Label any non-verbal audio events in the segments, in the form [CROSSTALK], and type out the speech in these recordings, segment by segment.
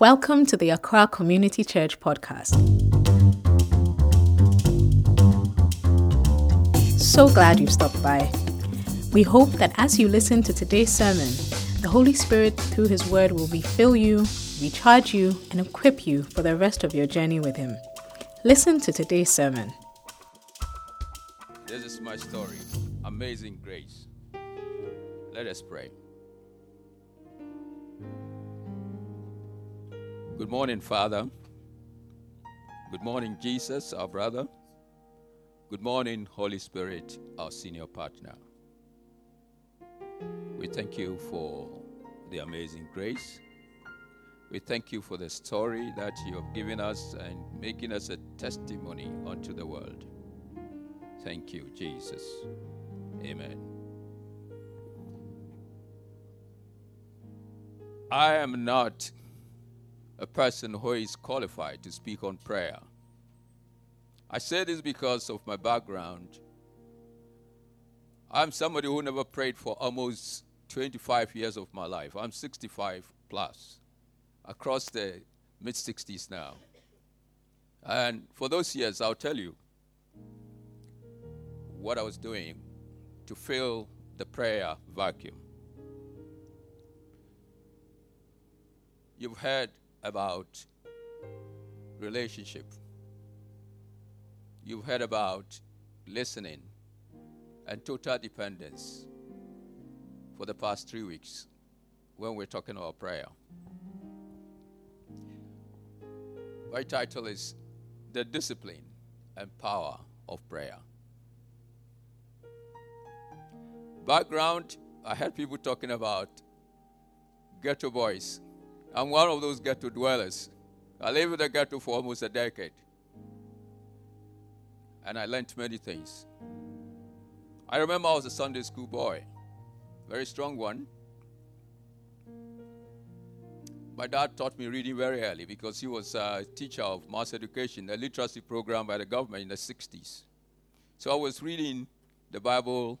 Welcome to the Accra Community Church podcast. So glad you've stopped by. We hope that as you listen to today's sermon, the Holy Spirit, through His Word, will refill you, recharge you, and equip you for the rest of your journey with Him. Listen to today's sermon. This is my story Amazing Grace. Let us pray. Good morning, Father. Good morning, Jesus, our brother. Good morning, Holy Spirit, our senior partner. We thank you for the amazing grace. We thank you for the story that you have given us and making us a testimony unto the world. Thank you, Jesus. Amen. I am not a person who is qualified to speak on prayer. I say this because of my background. I'm somebody who never prayed for almost 25 years of my life. I'm 65 plus, across the mid 60s now. And for those years, I'll tell you what I was doing to fill the prayer vacuum. You've heard about relationship. You've heard about listening and total dependence for the past three weeks when we're talking about prayer. My title is The Discipline and Power of Prayer. Background I heard people talking about ghetto boys I'm one of those ghetto dwellers. I lived in the ghetto for almost a decade. And I learned many things. I remember I was a Sunday school boy, very strong one. My dad taught me reading very early because he was a teacher of mass education, a literacy program by the government in the 60s. So I was reading the Bible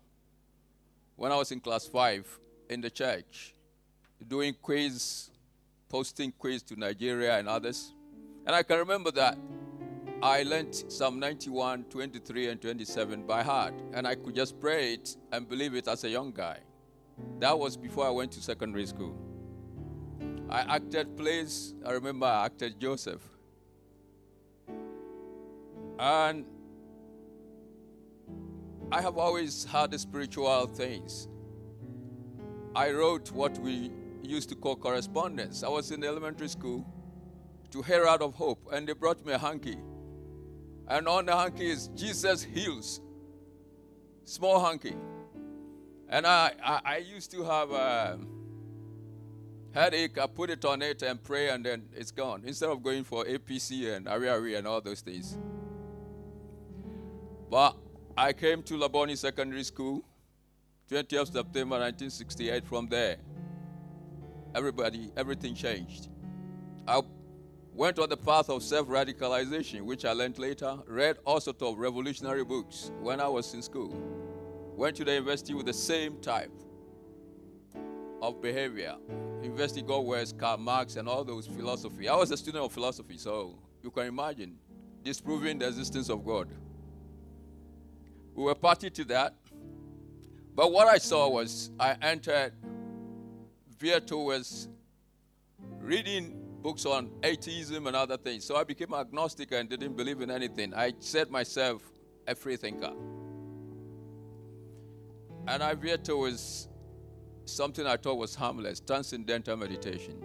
when I was in class 5 in the church, doing quiz posting quiz to Nigeria and others. And I can remember that I learned Psalm 91, 23, and 27 by heart. And I could just pray it and believe it as a young guy. That was before I went to secondary school. I acted plays. I remember I acted Joseph. And I have always had the spiritual things. I wrote what we used to call correspondence. I was in elementary school to Herald of Hope, and they brought me a hanky. And on the hanky is Jesus heals. Small hanky. And I, I, I used to have a headache. I put it on it and pray, and then it's gone. Instead of going for APC and Ariari and all those things. But I came to Labone Secondary School, 20th September 1968. From there, everybody, everything changed. I went on the path of self radicalization, which I learned later, read all sorts of revolutionary books when I was in school. Went to the university with the same type of behavior. University got West, Karl Marx, and all those philosophy. I was a student of philosophy, so you can imagine disproving the existence of God. We were party to that. But what I saw was I entered veered towards reading books on atheism and other things. So I became agnostic and didn't believe in anything. I said myself a free thinker. And I veered towards something I thought was harmless transcendental meditation.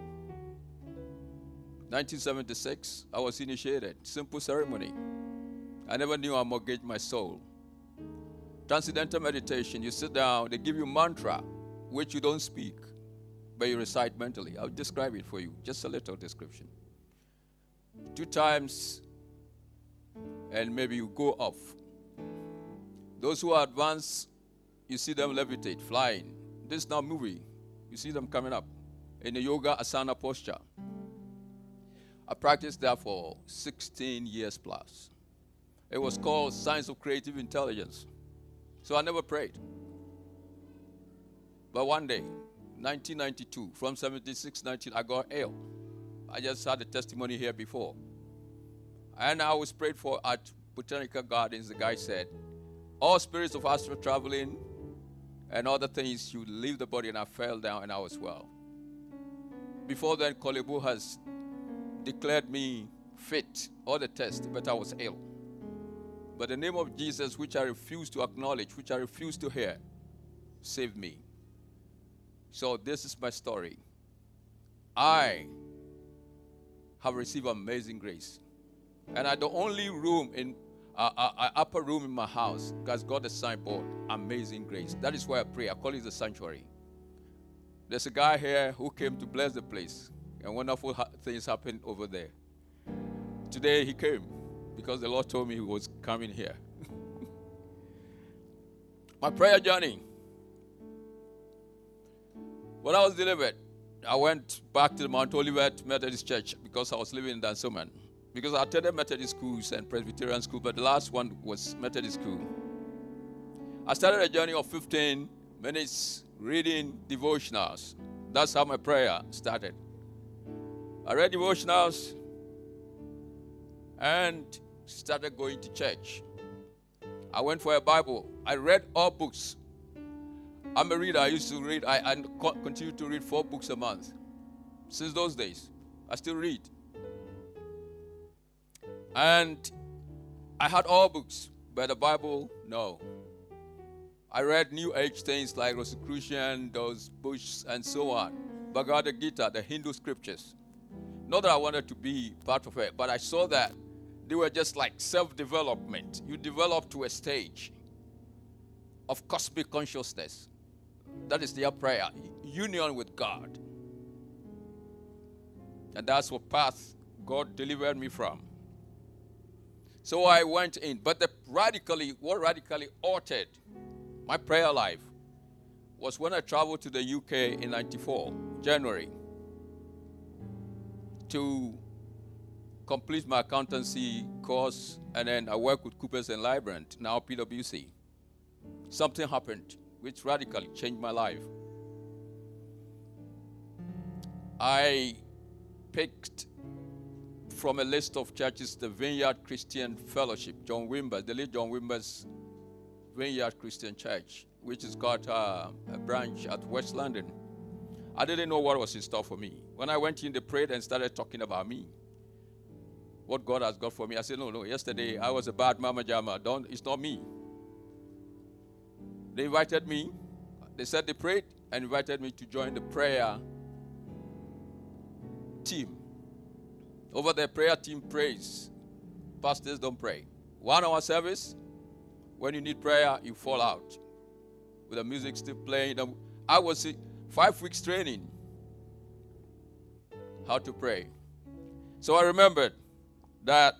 1976, I was initiated. Simple ceremony. I never knew I mortgaged my soul. Transcendental meditation, you sit down, they give you mantra, which you don't speak but you recite mentally. I'll describe it for you, just a little description. Two times, and maybe you go off. Those who are advanced, you see them levitate, flying. This is now moving. You see them coming up in a yoga asana posture. I practiced that for 16 years plus. It was called Science of Creative Intelligence. So I never prayed. But one day, 1992, from 76, 19, I got ill. I just had a testimony here before. And I was prayed for at Botanical Gardens. The guy said, All spirits of astral traveling and other things you leave the body. And I fell down and I was well. Before then, Korle Bu has declared me fit, all the tests, but I was ill. But the name of Jesus, which I refuse to acknowledge, which I refuse to hear, saved me. So this is my story. I have received amazing grace. And I the only room in uh, uh, uh, upper room in my house has got a signboard, Amazing Grace. That is why I pray. I call it the sanctuary. There's a guy here who came to bless the place, and wonderful ha- things happened over there. Today he came because the Lord told me he was coming here. [LAUGHS] my prayer journey. When I was delivered, I went back to the Mount Olivet Methodist Church because I was living in Dansoman. Because I attended Methodist schools and Presbyterian school, but the last one was Methodist school. I started a journey of 15 minutes reading devotionals. That's how my prayer started. I read devotionals and started going to church. I went for a Bible. I read all books I'm a reader. I used to read. I, I continue to read four books a month. Since those days, I still read. And I had all books, but the Bible, no. I read New Age things like Rosicrucian, those Bush, and so on. Bhagavad Gita, the Hindu scriptures. Not that I wanted to be part of it, but I saw that they were just like self development. You develop to a stage of cosmic consciousness. That is their prayer union with God. And that's what path God delivered me from. So I went in. But the radically, what radically altered my prayer life was when I traveled to the UK in 94, January, to complete my accountancy course, and then I worked with Coopers and Lybrand, now PwC. Something happened which radically changed my life. I picked from a list of churches the Vineyard Christian Fellowship, John Wimber, the late John Wimber's Vineyard Christian Church, which has got uh, a branch at West London. I didn't know what was in store for me. When I went in, they prayed and started talking about me. What God has got for me. I said, No, no, yesterday I was a bad mama jama. Don't, it's not me. They invited me. They said they prayed and invited me to join the prayer team. Over the prayer team prays. Pastors don't pray. One hour service, when you need prayer, you fall out. With the music still playing. Um, I was five weeks training how to pray. So I remembered that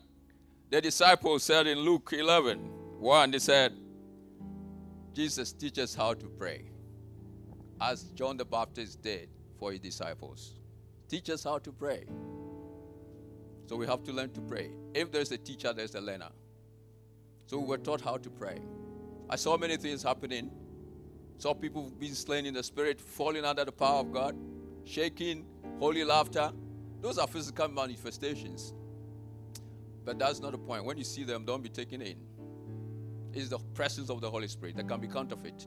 the disciples said in Luke 11 1, they said, Jesus teaches how to pray, as John the Baptist did for his disciples. Teach us how to pray. So we have to learn to pray. If there's a teacher, there's a learner. So we were taught how to pray. I saw many things happening. Saw people being slain in the spirit, falling under the power of God, shaking, holy laughter. Those are physical manifestations. But that's not the point. When you see them, don't be taken in is the presence of the Holy Spirit that can be counterfeit.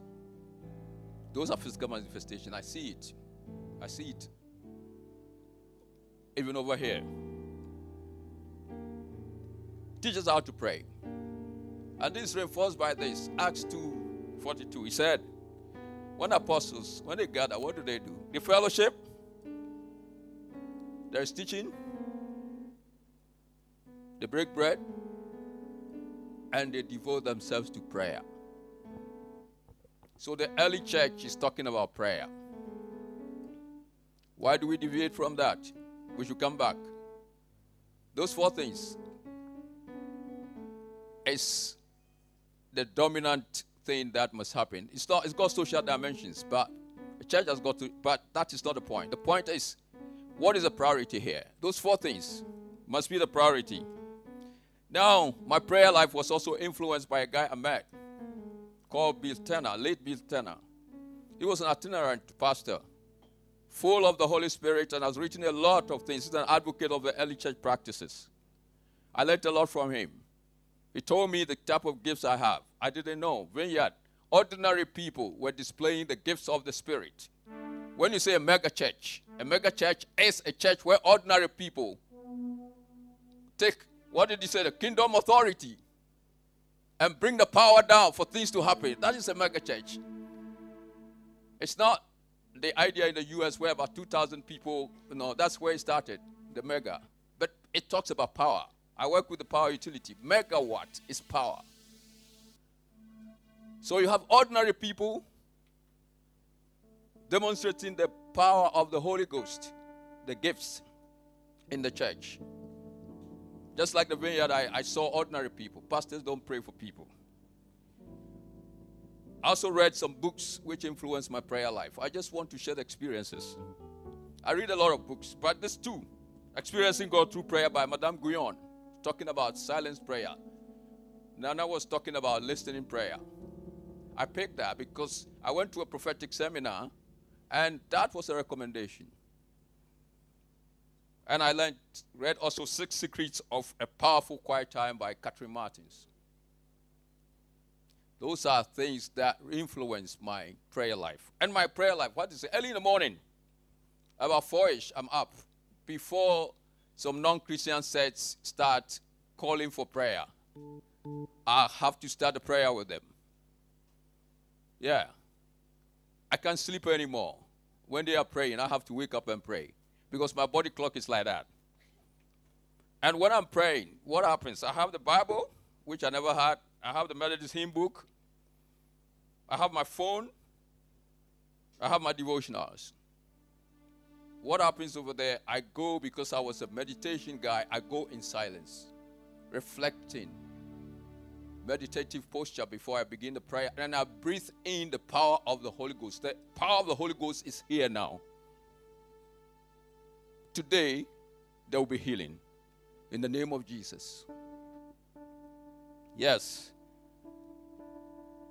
Those are physical manifestations. I see it. I see it. Even over here. Teach us how to pray. And this is reinforced by this. Acts 2 42. He said, When apostles, when they gather, what do they do? The fellowship. There is teaching. They break bread and they devote themselves to prayer. So the early church is talking about prayer. Why do we deviate from that? We should come back. Those four things is the dominant thing that must happen. It's not it's got social dimensions, but the church has got to but that is not the point. The point is what is the priority here? Those four things must be the priority. Now, my prayer life was also influenced by a guy I met called Bill Tanner, late Bill Tanner. He was an itinerant pastor full of the Holy Spirit and has written a lot of things. He's an advocate of the early church practices. I learned a lot from him. He told me the type of gifts I have. I didn't know. Vineyard, ordinary people were displaying the gifts of the Spirit. When you say a mega church, a mega church is a church where ordinary people take, what did he say, the kingdom authority and bring the power down for things to happen. That is a mega church. It's not the idea in the US where about 2,000 people, you know, that's where it started, the mega. But it talks about power. I work with the power utility. Megawatt is power. So you have ordinary people demonstrating the power of the Holy Ghost, the gifts in the church. Just like the vineyard, I, I saw ordinary people. Pastors don't pray for people. I also read some books which influenced my prayer life. I just want to share the experiences. I read a lot of books, but this too, Experiencing God Through Prayer by Madame Guyon, talking about silence prayer. Nana was talking about listening prayer. I picked that because I went to a prophetic seminar and that was a recommendation. And I learned, read also Six Secrets of a Powerful Quiet Time by Catherine Martins. Those are things that influence my prayer life. And my prayer life, what is it? Early in the morning, about four-ish, I'm up. Before some non-Christian sets start calling for prayer, I have to start a prayer with them. Yeah. I can't sleep anymore. When they are praying, I have to wake up and pray because my body clock is like that. And when I'm praying, what happens? I have the Bible, which I never had. I have the Methodist hymn book. I have my phone. I have my devotionals. What happens over there? I go because I was a meditation guy, I go in silence, reflecting, meditative posture before I begin the prayer. And I breathe in the power of the Holy Ghost. The power of the Holy Ghost is here now today there will be healing in the name of Jesus. Yes.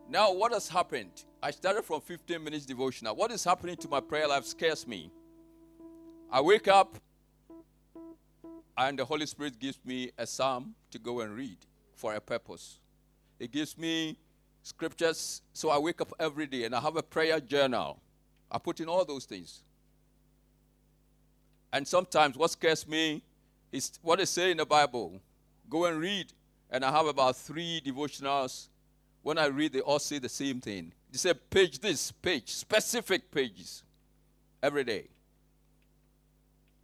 Now, what has happened? I started from 15 minutes devotional. What is happening to my prayer life scares me. I wake up and the Holy Spirit gives me a psalm to go and read for a purpose. It gives me scriptures, so I wake up every day and I have a prayer journal. I put in all those things. And sometimes what scares me is what they say in the Bible. Go and read. And I have about three devotionals. When I read, they all say the same thing. They say, page this, page, specific pages every day.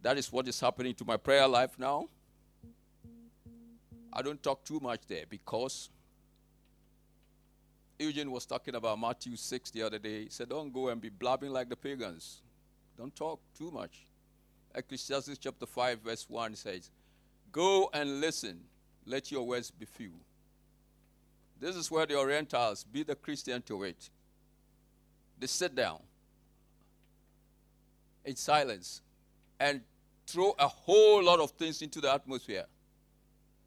That is what is happening to my prayer life now. I don't talk too much there because Eugene was talking about Matthew 6 the other day. He said, Don't go and be blabbing like the pagans. Don't talk too much. Ecclesiastes chapter 5, verse 1 says, Go and listen, let your words be few. This is where the Orientals be the Christian to it. They sit down in silence and throw a whole lot of things into the atmosphere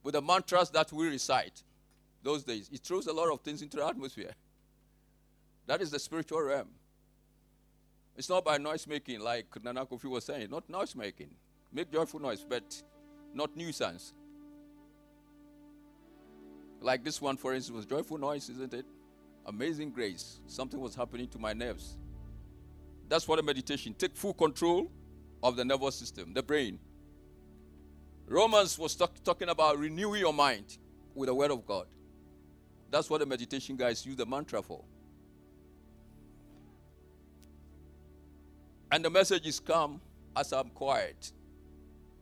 with the mantras that we recite those days. It throws a lot of things into the atmosphere. That is the spiritual realm. It's not by noise making, like Nana Kofi was saying, not noise making. Make joyful noise, but not nuisance. Like this one, for instance, was joyful noise, isn't it? Amazing grace. Something was happening to my nerves. That's what the meditation. Take full control of the nervous system, the brain. Romans was talk, talking about renewing your mind with the Word of God. That's what the meditation guys use the mantra for. And the messages come as I'm quiet.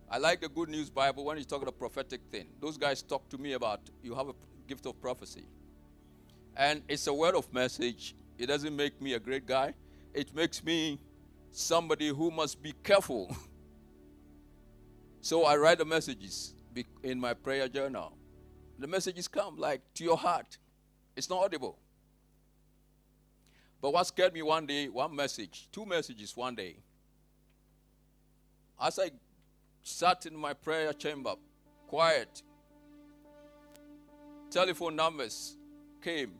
I like the Good News Bible when you talk about prophetic thing. Those guys talk to me about you have a gift of prophecy. And it's a word of message. It doesn't make me a great guy. It makes me somebody who must be careful. [LAUGHS] so I write the messages in my prayer journal. The messages come like to your heart. It's not audible. But what scared me one day, one message, two messages one day. As I sat in my prayer chamber, quiet, telephone numbers came,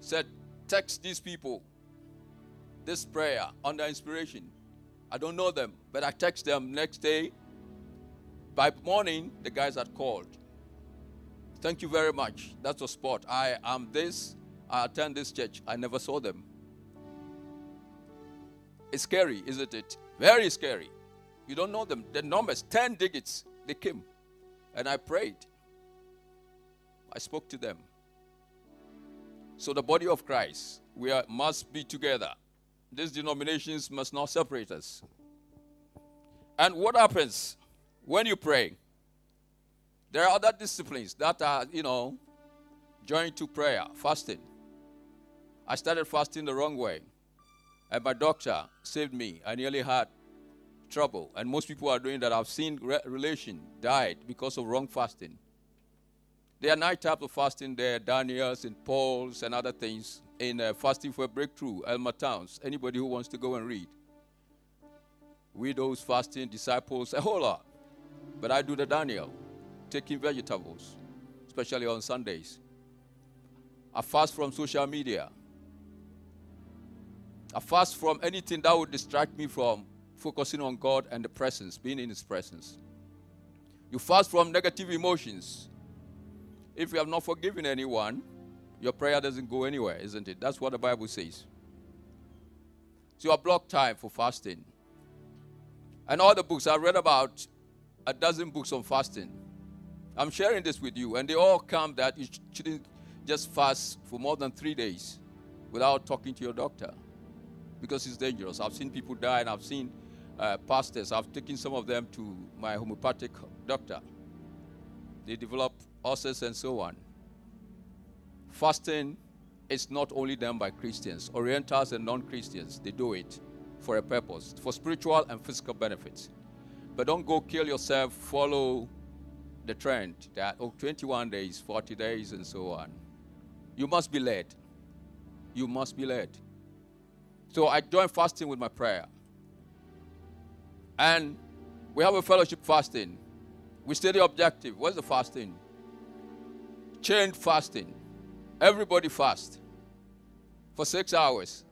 said, text these people this prayer under inspiration. I don't know them, but I text them next day. By morning, the guys had called. Thank you very much. That's a spot. I am this. I attend this church. I never saw them. It's scary, isn't it? Very scary. You don't know them. The numbers, 10 digits, they came. And I prayed. I spoke to them. So the body of Christ, we are, must be together. These denominations must not separate us. And what happens when you pray? There are other disciplines that are, you know, joined to prayer, fasting. I started fasting the wrong way. And my doctor saved me. I nearly had trouble. And most people are doing that. I've seen re- relation died because of wrong fasting. There are nine types of fasting there, Daniels and Paul's and other things in uh, Fasting for a Breakthrough, Elmer Towns. Anybody who wants to go and read. Widows fasting, disciples, a whole lot. But I do the Daniel, taking vegetables, especially on Sundays. I fast from social media. I fast from anything that would distract me from focusing on God and the presence, being in His presence. You fast from negative emotions. If you have not forgiven anyone, your prayer doesn't go anywhere, isn't it? That's what the Bible says. So I block time for fasting. And all the books, I read about a dozen books on fasting. I'm sharing this with you, and they all come that you shouldn't just fast for more than three days without talking to your doctor because it's dangerous. I've seen people die, and I've seen uh, pastors. I've taken some of them to my homeopathic doctor. They develop ulcers and so on. Fasting is not only done by Christians, Orientals and non Christians, they do it for a purpose, for spiritual and physical benefits. But don't go kill yourself, follow the trend that, oh, 21 days, 40 days, and so on. You must be led. You must be led. So I join fasting with my prayer. And we have a fellowship fasting. We state the objective. What's the fasting? Chained fasting. Everybody fast for six hours.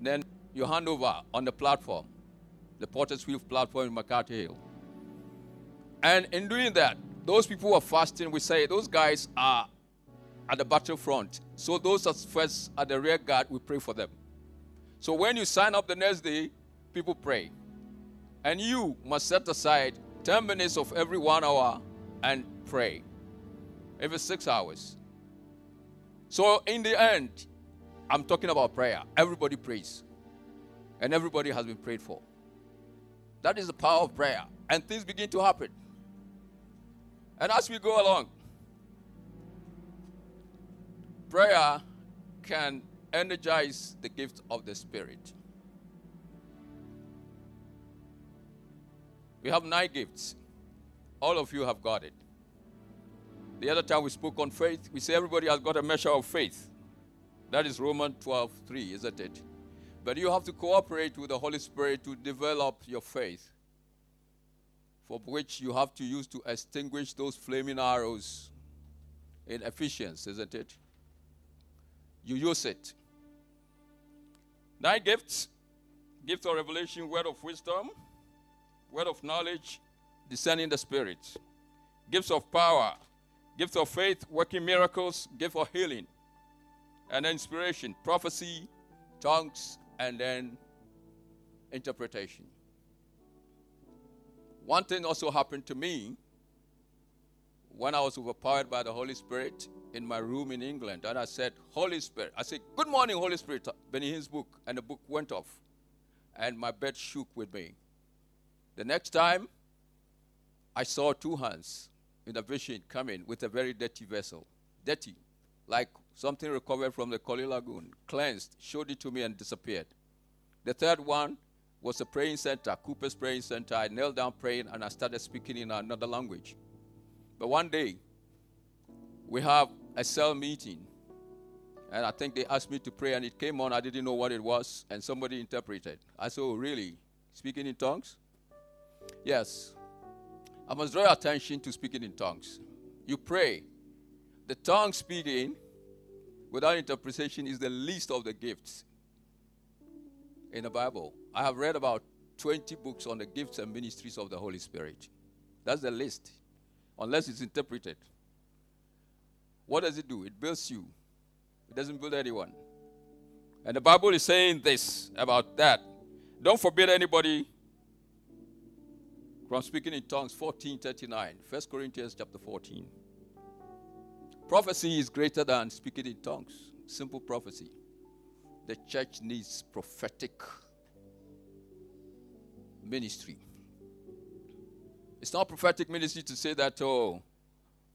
Then you hand over on the platform, the Potter's Wheel platform in McCarthy Hill. And in doing that, those people who are fasting, we say those guys are at the battlefront. So those are first at the rear guard, we pray for them. So when you sign up the next day, people pray. And you must set aside 10 minutes of every one hour and pray. Every six hours. So in the end, I'm talking about prayer. Everybody prays. And everybody has been prayed for. That is the power of prayer. And things begin to happen. And as we go along, prayer can energize the gift of the Spirit. We have nine gifts. All of you have got it. The other time we spoke on faith, we say everybody has got a measure of faith. That is Romans 12 3, isn't it? But you have to cooperate with the Holy Spirit to develop your faith, for which you have to use to extinguish those flaming arrows in Ephesians, isn't it? You use it. Nine gifts. Gift of revelation, word of wisdom, word of knowledge, discerning the spirit, gifts of power, gift of faith, working miracles, gift of healing, and inspiration, prophecy, tongues, and then interpretation. One thing also happened to me when I was overpowered by the Holy Spirit in my room in England. And I said, Holy Spirit. I said, Good morning, Holy Spirit. Benny Hinn's book. And the book went off. And my bed shook with me. The next time, I saw two hands in a vision coming with a very dirty vessel. Dirty. Like something recovered from the Korle Lagoon. Cleansed. Showed it to me and disappeared. The third one was a praying center, Cooper's praying center. I knelt down praying and I started speaking in another language. But one day, we have a cell meeting. And I think they asked me to pray, and it came on. I didn't know what it was, and somebody interpreted. I said, oh, Really? Speaking in tongues? Yes. I must draw your attention to speaking in tongues. You pray. The tongue speaking without interpretation is the least of the gifts in the Bible. I have read about 20 books on the gifts and ministries of the Holy Spirit. That's the list, unless it's interpreted. What does it do? It builds you, it doesn't build anyone. And the Bible is saying this about that. Don't forbid anybody from speaking in tongues 1439 1 corinthians chapter 14 prophecy is greater than speaking in tongues simple prophecy the church needs prophetic ministry it's not prophetic ministry to say that oh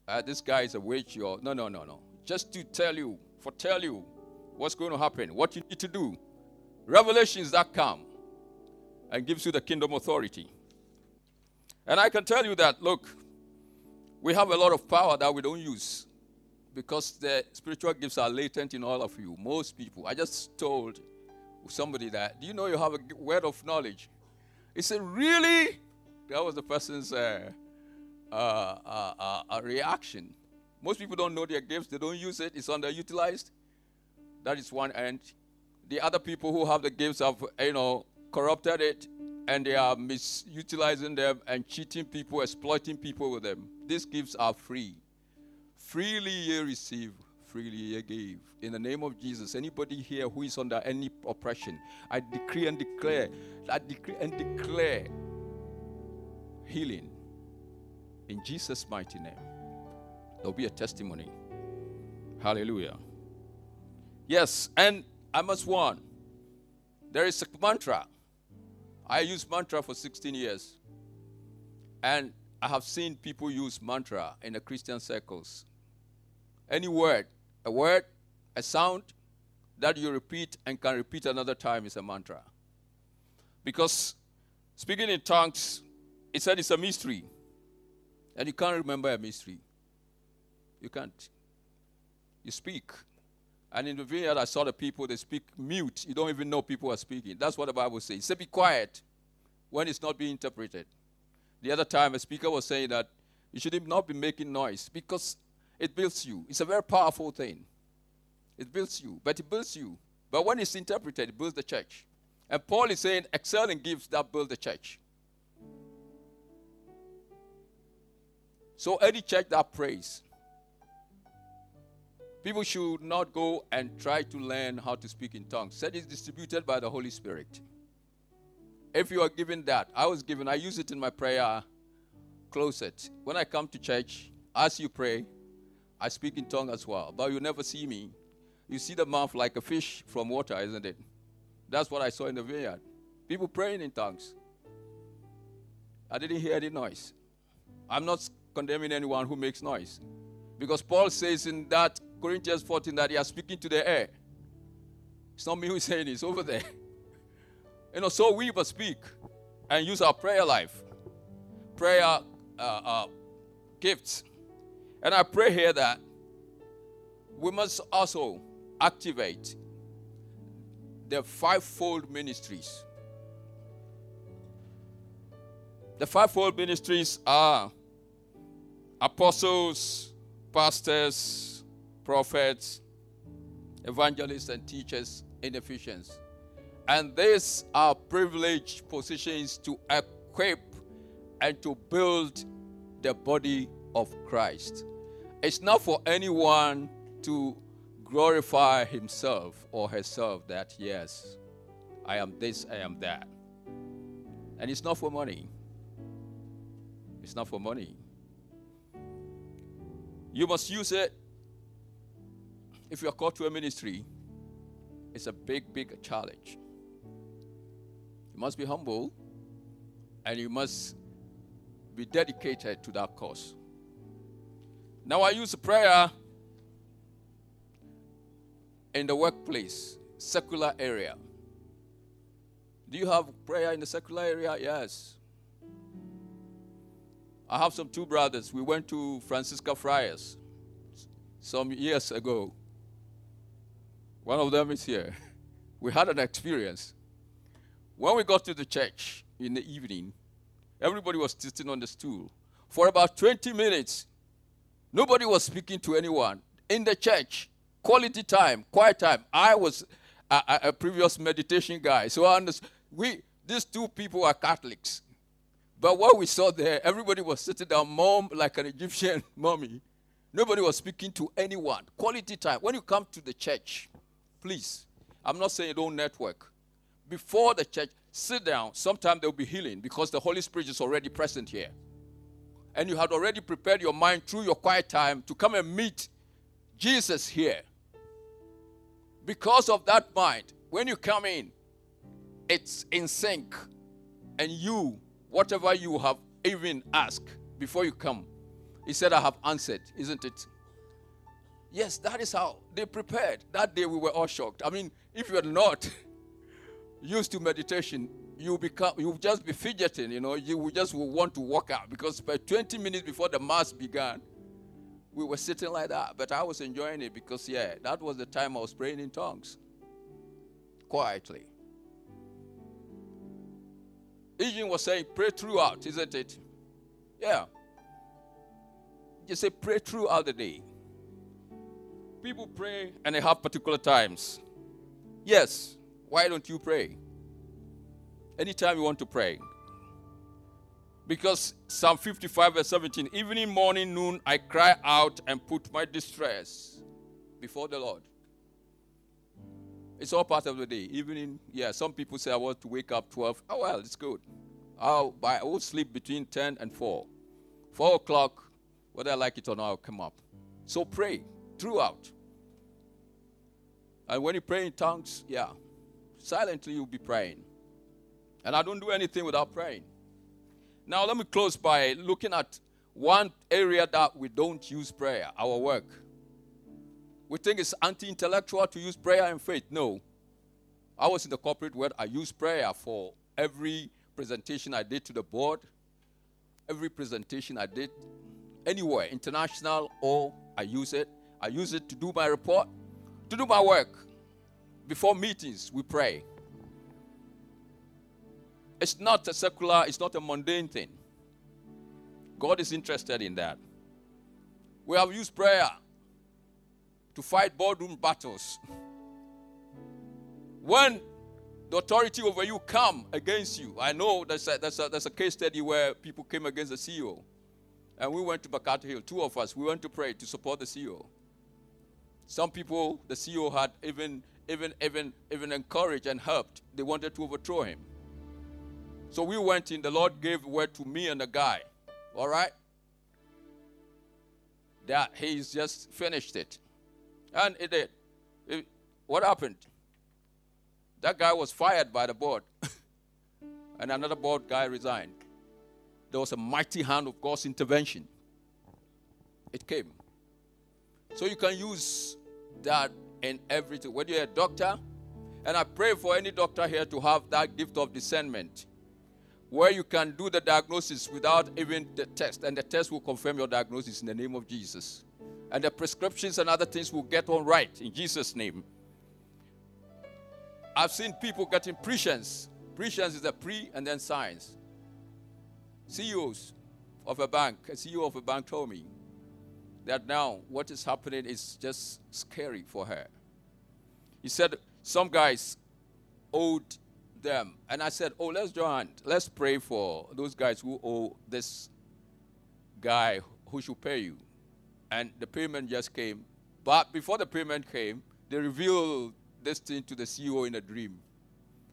uh, this guy is a witch or no no no no just to tell you foretell you what's going to happen what you need to do revelations that come and gives you the kingdom authority and I can tell you that, look, we have a lot of power that we don't use because the spiritual gifts are latent in all of you. Most people. I just told somebody that, do you know you have a word of knowledge? He said, really? That was the person's uh, uh, uh, uh reaction. Most people don't know their gifts, they don't use it, it's underutilized. That is one end. The other people who have the gifts have, you know, corrupted it and they are misutilizing them and cheating people, exploiting people with them. These gifts are free. Freely ye receive, freely ye give. In the name of Jesus, anybody here who is under any oppression, I decree and declare, I decree and declare healing in Jesus' mighty name. There'll be a testimony. Hallelujah. Yes, and I must warn there is a mantra I used mantra for 16 years. And I have seen people use mantra in the Christian circles. Any word, a word, a sound that you repeat and can repeat another time is a mantra. Because speaking in tongues, it said it's a mystery. And you can't remember a mystery. You can't. You speak. And in the vineyard, I saw the people, they speak mute. You don't even know people are speaking. That's what the Bible says. Say, be quiet when it's not being interpreted. The other time, a speaker was saying that you should not be making noise because it builds you. It's a very powerful thing. It builds you, but it builds you. But when it's interpreted, it builds the church. And Paul is saying, excel in gifts that build the church. So, any church that prays, People should not go and try to learn how to speak in tongues. Said it's distributed by the Holy Spirit. If you are given that, I was given, I use it in my prayer closet. When I come to church, as you pray, I speak in tongue as well. But you never see me. You see the mouth like a fish from water, isn't it? That's what I saw in the vineyard. People praying in tongues. I didn't hear any noise. I'm not condemning anyone who makes noise. Because Paul says in that Corinthians 14 that he is speaking to the air. It's not me who's saying it, it's over there. [LAUGHS] You know, so we must speak and use our prayer life, prayer uh, uh, gifts. And I pray here that we must also activate the fivefold ministries. The fivefold ministries are apostles, pastors, prophets, evangelists, and teachers in Ephesians. And these are privileged positions to equip and to build the body of Christ. It's not for anyone to glorify himself or herself that, yes, I am this, I am that. And it's not for money. It's not for money. You must use it if you are called to a ministry, it's a big, big challenge. You must be humble and you must be dedicated to that cause. Now, I use prayer in the workplace, secular area. Do you have prayer in the secular area? Yes. I have some two brothers. We went to Franciscan Friars some years ago. One of them is here. [LAUGHS] We had an experience. When we got to the church in the evening, everybody was sitting on the stool. For about 20 minutes, nobody was speaking to anyone. In the church, quality time, quiet time. I was a, a, a previous meditation guy, so I understood. We, These two people are Catholics. But what we saw there, everybody was sitting down, mom like an Egyptian [LAUGHS] mummy. Nobody was speaking to anyone. Quality time. When you come to the church, please, I'm not saying don't network. Before the church, sit down. Sometime there'll be healing because the Holy Spirit is already present here. And you had already prepared your mind through your quiet time to come and meet Jesus here. Because of that mind, when you come in, it's in sync. And you, whatever you have even asked before you come, he said, I have answered, isn't it? Yes, that is how they prepared. That day we were all shocked. I mean, if you're not [LAUGHS] used to meditation, you become you just be fidgeting, you know, you just will want to walk out because by 20 minutes before the mass began, we were sitting like that. But I was enjoying it because yeah, that was the time I was praying in tongues. Quietly. Eugene was saying, pray throughout, isn't it? Yeah. You say pray throughout the day. People pray and they have particular times. Yes. Why don't you pray? Anytime you want to pray. Because Psalm 55, verse 17, evening, morning, noon, I cry out and put my distress before the Lord. It's all part of the day. Evening, yeah, some people say I want to wake up 12. Oh, well, it's good. I'll, I will sleep between 10 and 4. 4 o'clock, whether I like it or not, I'll come up. So pray throughout. And when you pray in tongues, yeah, silently you'll be praying. And I don't do anything without praying. Now, let me close by looking at one area that we don't use prayer our work. We think it's anti intellectual to use prayer and faith. No. I was in the corporate world, I use prayer for every presentation I did to the board, every presentation I did anywhere, international or I use it. I use it to do my report, to do my work. Before meetings, we pray. It's not a secular, it's not a mundane thing. God is interested in that. We have used prayer to fight boardroom battles. When the authority over you come against you, I know there's a, there's a, there's a case study where people came against the CEO. And we went to McCarthy Hill, two of us, we went to pray to support the CEO. Some people, the CEO had even, even, even, even encouraged and helped. They wanted to overthrow him. So we went in, the Lord gave word to me and the guy. All right? That he's just finished it. And it did. It, what happened? That guy was fired by the board. [LAUGHS] and another board guy resigned. There was a mighty hand of God's intervention. It came. So you can use that in everything. Whether you're a doctor, and I pray for any doctor here to have that gift of discernment where you can do the diagnosis without even the test, and the test will confirm your diagnosis in the name of Jesus. And the prescriptions and other things will get on right in Jesus' name. I've seen people getting prescience. Prescience is a pre and then science. CEOs of a bank, a CEO of a bank told me that now what is happening is just scary for her. He said some guys owed them. And I said, Oh, let's join. Let's pray for those guys who owe this guy who should pay you. And the payment just came. But before the payment came, they revealed this thing to the CEO in a dream.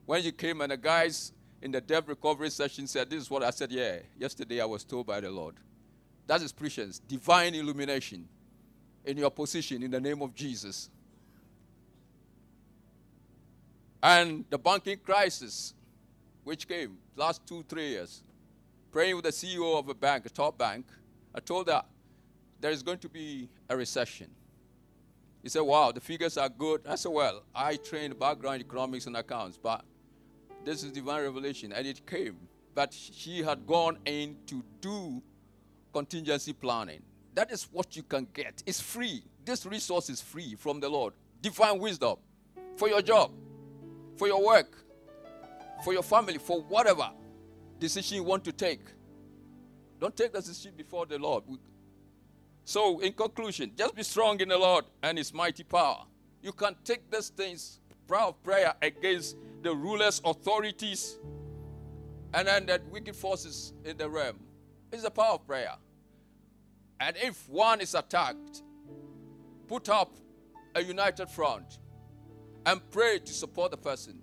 When you came and the guys in the debt recovery session said, This is what I said, yeah, yesterday I was told by the Lord. That is prescience, divine illumination in your position in the name of Jesus. And the banking crisis, which came last two, three years, praying with the CEO of a bank, a top bank, I told her there is going to be a recession. He said, Wow, the figures are good. I said, Well, I trained background economics and accounts, but this is divine revelation. And it came. But she had gone in to do contingency planning. That is what you can get. It's free. This resource is free from the Lord. Divine wisdom for your job for your work, for your family, for whatever decision you want to take. Don't take the decision before the Lord. So, in conclusion, just be strong in the Lord and His mighty power. You can take these things, proud of prayer against the rulers, authorities, and then the wicked forces in the realm. It's the power of prayer. And if one is attacked, put up a united front and pray to support the person.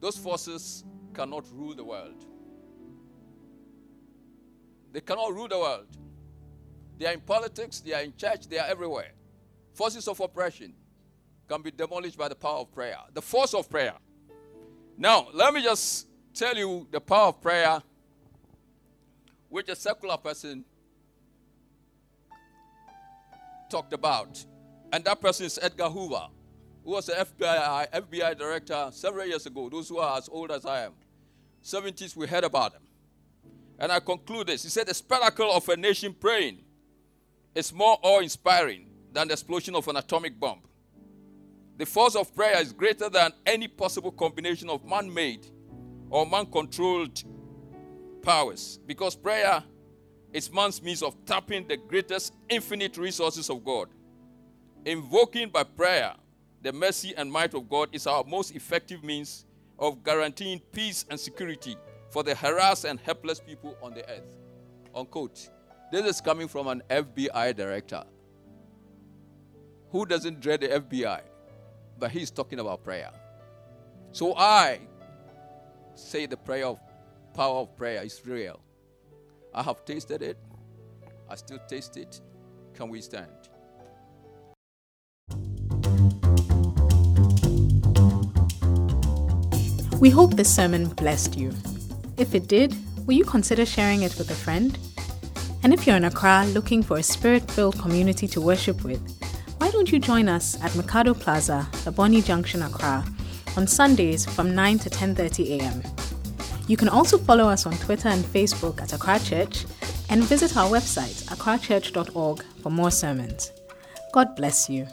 Those forces cannot rule the world. They cannot rule the world. They are in politics, they are in church, they are everywhere. Forces of oppression can be demolished by the power of prayer, the force of prayer. Now, let me just tell you the power of prayer, which a secular person talked about. And that person is Edgar Hoover, who was an FBI, FBI director several years ago. Those who are as old as I am. 70s, we heard about him. And I conclude this. He said, The spectacle of a nation praying is more awe inspiring than the explosion of an atomic bomb. The force of prayer is greater than any possible combination of man made or man controlled powers because prayer is man's means of tapping the greatest infinite resources of God. Invoking by prayer the mercy and might of God is our most effective means of guaranteeing peace and security for the harassed and helpless people on the earth. Unquote. This is coming from an FBI director. Who doesn't dread the FBI? But he's talking about prayer. So I say the prayer of power of prayer is real. I have tasted it. I still taste it. Can we stand? We hope this sermon blessed you. If it did, will you consider sharing it with a friend? And if you're in Accra looking for a spirit filled community to worship with, why don't you join us at Mikado Plaza, Labone Junction, Accra, on Sundays from 9 to 10:30 a.m. You can also follow us on Twitter and Facebook at Accra Church and visit our website accrachurch.org for more sermons. God bless you.